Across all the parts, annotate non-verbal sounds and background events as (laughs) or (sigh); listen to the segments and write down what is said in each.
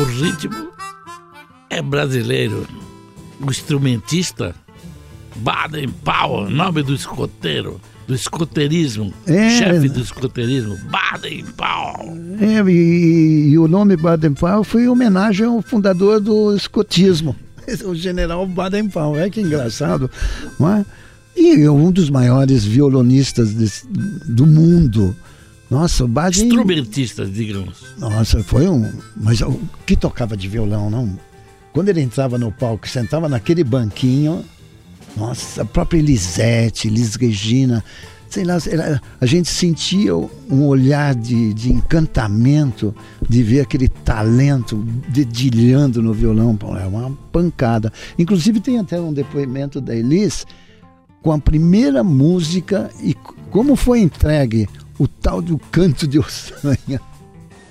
O ritmo é brasileiro. O instrumentista, Baden Powell, nome do escoteiro, do escoteirismo, É. chefe do escoteirismo, Baden Powell. É, e, e o nome Baden-Powell foi em homenagem ao fundador do escotismo, (laughs) o general Baden-Powell. É que engraçado, não é? E é um dos maiores violonistas desse- do mundo. Nossa, o Baden... Instrumentista, digamos. Nossa, foi um... Mas o que tocava de violão, não? Quando ele entrava no palco, sentava naquele banquinho... Nossa, a própria Elisete, Elis Regina... Sei lá, a gente sentia um olhar de, de encantamento de ver aquele talento dedilhando no violão. É uma pancada. Inclusive tem até um depoimento da Elis com a primeira música e como foi entregue o tal do canto de Ossanha.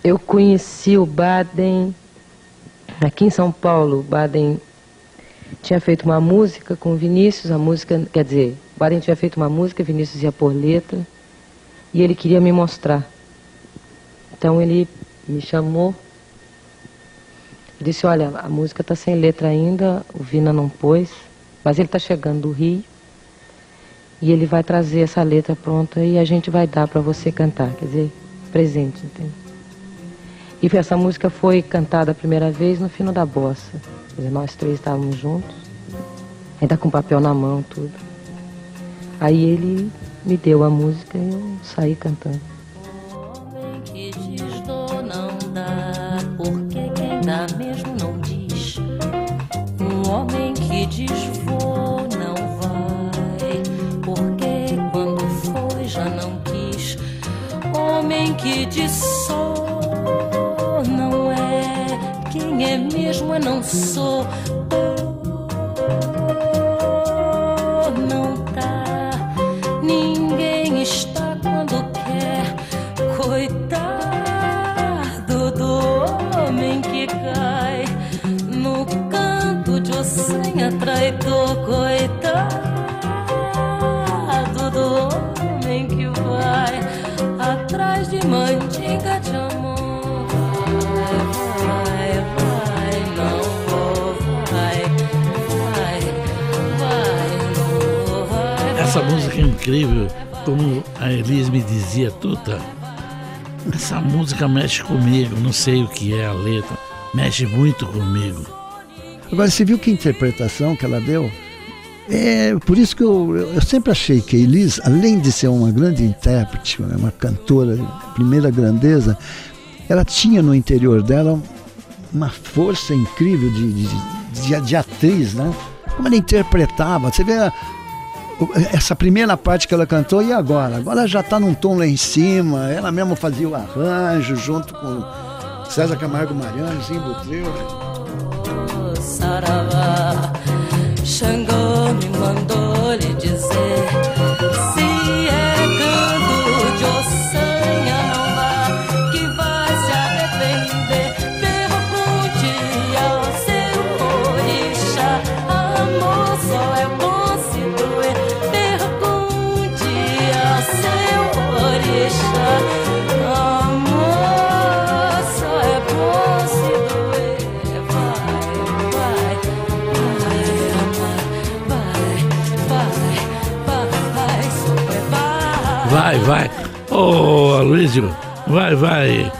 Eu conheci o Baden aqui em São Paulo. O Baden tinha feito uma música com Vinícius, a música, quer dizer, o Baden tinha feito uma música, Vinícius ia por letra, e ele queria me mostrar. Então ele me chamou, disse, olha, a música está sem letra ainda, o Vina não pôs, mas ele está chegando do Rio, e ele vai trazer essa letra pronta e a gente vai dar para você cantar, quer dizer, presente, entende? E essa música foi cantada a primeira vez no fino da bossa. Quer dizer, nós três estávamos juntos, ainda com papel na mão, tudo. Aí ele me deu a música e eu saí cantando. Homem que diz dou não dá, porque quem dá mesmo não diz. Um homem que diz que diz sou não é, quem é mesmo é não sou. Não tá, ninguém está quando quer. Coitado do homem que cai no canto de ossanha traidor. Coitado Essa música é incrível, como a Elis me dizia, Tuta. Essa música mexe comigo, não sei o que é a letra, mexe muito comigo. Agora, você viu que interpretação que ela deu? É por isso que eu, eu sempre achei que a Elis, além de ser uma grande intérprete, uma cantora primeira grandeza, ela tinha no interior dela uma força incrível de, de, de, de atriz, né? Como ela interpretava. Você vê a- essa primeira parte que ela cantou e agora? Agora ela já está num tom lá em cima, ela mesma fazia o arranjo junto com César Camargo Mariano, Zimbo Trio. Saravá, Ô, Aloysio, vai, vai.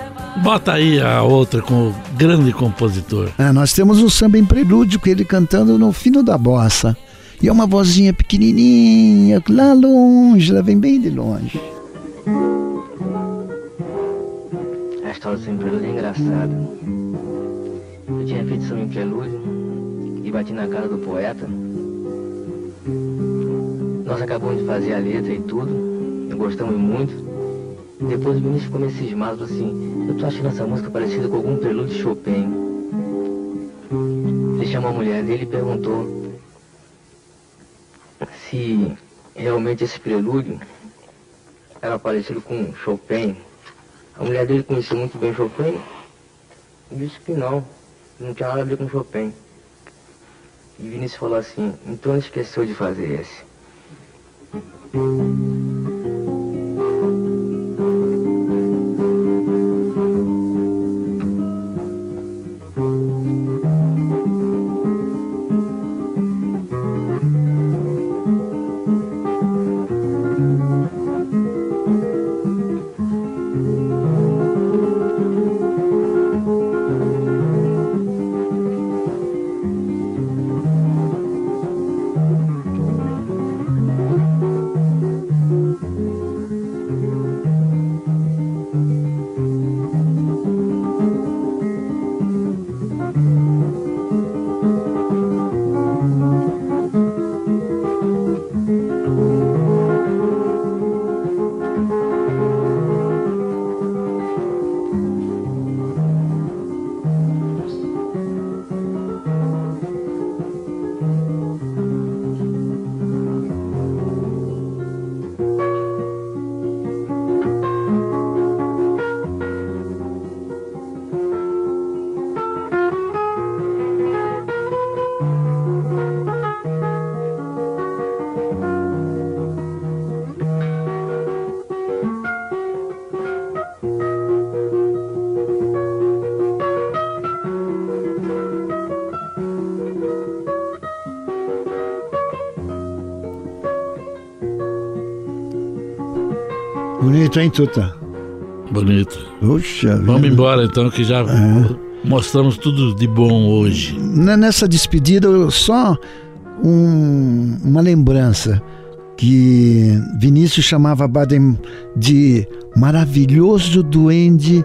Bota aí a outra com o grande compositor. É, nós temos o samba em prelúdio, com ele cantando no fino da bossa. E é uma vozinha pequenininha, lá longe, ela vem bem de longe. A história do samba em prelúdio é engraçada. Eu tinha feito samba em prelúdio e bati na cara do poeta. Nós acabamos de fazer a letra e tudo, gostamos muito. Depois o Vinícius ficou meio cismado, assim, eu tô achando essa música parecida com algum prelúdio de Chopin. Ele chamou a mulher dele e perguntou se realmente esse prelúdio era parecido com Chopin. A mulher dele conhecia muito bem Chopin e disse que não, não tinha nada a ver com Chopin. E Vinícius falou assim, então ele esqueceu de fazer esse. Bonito, hein, Tuta? Bonito. Puxa Vamos vida. embora então, que já mostramos tudo de bom hoje. Nessa despedida, só um- uma lembrança que Vinícius chamava Baden de maravilhoso duende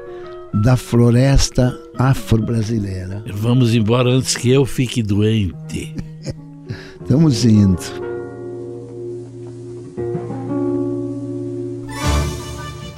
da floresta afro-brasileira. Vamos embora antes que eu fique doente. (laughs) Estamos indo.